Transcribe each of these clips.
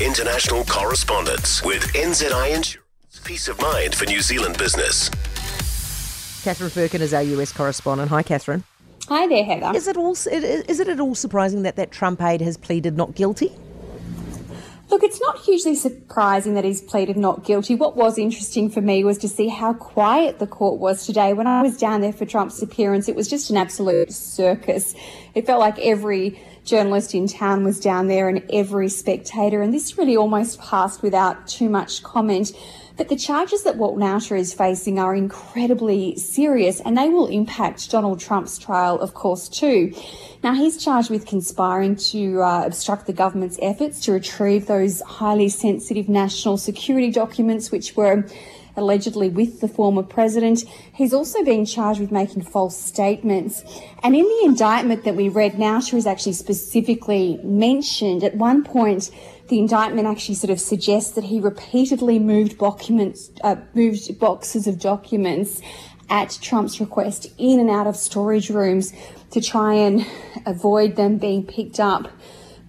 international correspondence with NZI Insurance. Peace of mind for New Zealand business. Katherine Firkin is our US correspondent. Hi, Katherine. Hi there, Heather. Is it all is it at all surprising that that Trump aide has pleaded not guilty? Look, it's not hugely surprising that he's pleaded not guilty. What was interesting for me was to see how quiet the court was today. When I was down there for Trump's appearance, it was just an absolute circus. It felt like every journalist in town was down there and every spectator, and this really almost passed without too much comment. But the charges that Walt Nauta is facing are incredibly serious and they will impact Donald Trump's trial, of course, too. Now, he's charged with conspiring to uh, obstruct the government's efforts to retrieve those highly sensitive national security documents, which were allegedly with the former president. He's also being charged with making false statements. And in the indictment that we read, Nauta is actually specifically mentioned. At one point, the indictment actually sort of suggests that he repeatedly moved documents, uh, moved boxes of documents at Trump's request in and out of storage rooms to try and avoid them being picked up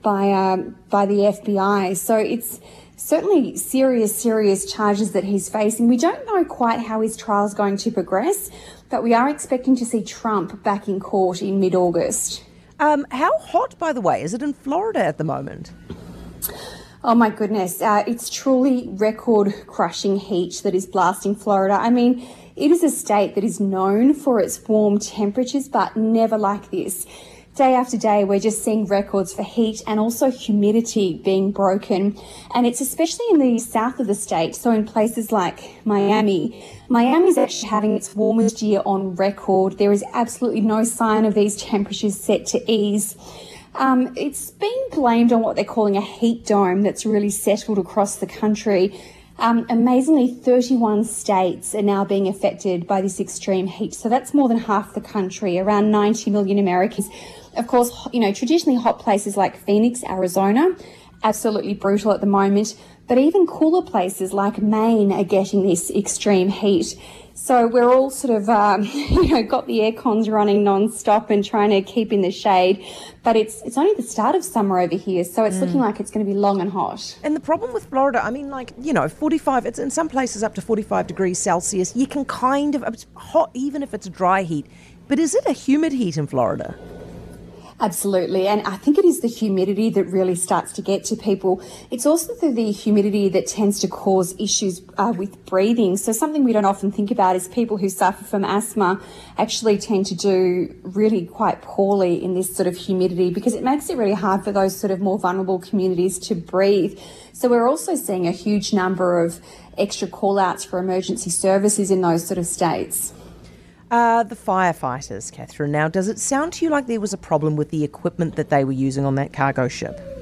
by uh, by the FBI. So it's certainly serious, serious charges that he's facing. We don't know quite how his trial is going to progress, but we are expecting to see Trump back in court in mid August. Um, how hot, by the way, is it in Florida at the moment? Oh my goodness, uh, it's truly record crushing heat that is blasting Florida. I mean, it is a state that is known for its warm temperatures, but never like this. Day after day, we're just seeing records for heat and also humidity being broken. And it's especially in the south of the state, so in places like Miami. Miami is actually having its warmest year on record. There is absolutely no sign of these temperatures set to ease. Um, it's been blamed on what they're calling a heat dome that's really settled across the country. Um, amazingly, 31 states are now being affected by this extreme heat. So that's more than half the country, around 90 million Americans. Of course, you know, traditionally hot places like Phoenix, Arizona, absolutely brutal at the moment. But even cooler places like Maine are getting this extreme heat. So we're all sort of, um, you know, got the air cons running non-stop and trying to keep in the shade. But it's it's only the start of summer over here, so it's mm. looking like it's going to be long and hot. And the problem with Florida, I mean, like you know, 45. It's in some places up to 45 degrees Celsius. You can kind of it's hot even if it's dry heat. But is it a humid heat in Florida? Absolutely. And I think it is the humidity that really starts to get to people. It's also the, the humidity that tends to cause issues uh, with breathing. So something we don't often think about is people who suffer from asthma actually tend to do really quite poorly in this sort of humidity because it makes it really hard for those sort of more vulnerable communities to breathe. So we're also seeing a huge number of extra call outs for emergency services in those sort of states. Uh, the firefighters, Katherine. Now, does it sound to you like there was a problem with the equipment that they were using on that cargo ship?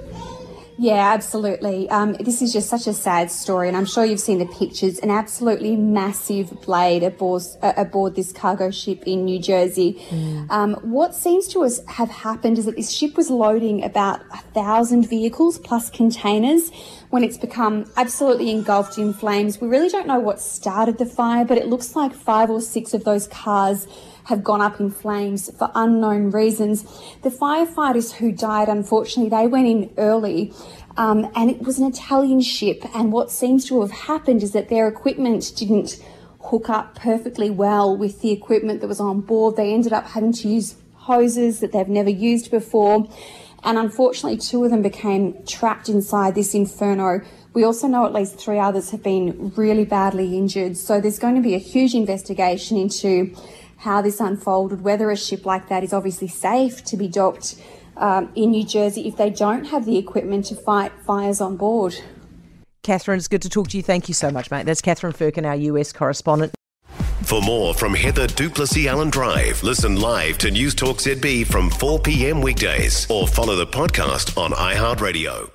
Yeah, absolutely. Um, this is just such a sad story, and I'm sure you've seen the pictures. An absolutely massive blade aboard, uh, aboard this cargo ship in New Jersey. Mm. Um, what seems to us have happened is that this ship was loading about a thousand vehicles plus containers when it's become absolutely engulfed in flames. We really don't know what started the fire, but it looks like five or six of those cars have gone up in flames for unknown reasons. The firefighters who died, unfortunately, they went in early. Um, and it was an Italian ship. And what seems to have happened is that their equipment didn't hook up perfectly well with the equipment that was on board. They ended up having to use hoses that they've never used before. And unfortunately, two of them became trapped inside this inferno. We also know at least three others have been really badly injured. So there's going to be a huge investigation into how this unfolded, whether a ship like that is obviously safe to be docked um, in New Jersey if they don't have the equipment to fight fires on board. Katherine, it's good to talk to you. Thank you so much, mate. That's Katherine Firkin, our US correspondent. For more from Heather du Plessis-Allan Drive, listen live to News Talk ZB from 4 p.m. weekdays or follow the podcast on iHeartRadio.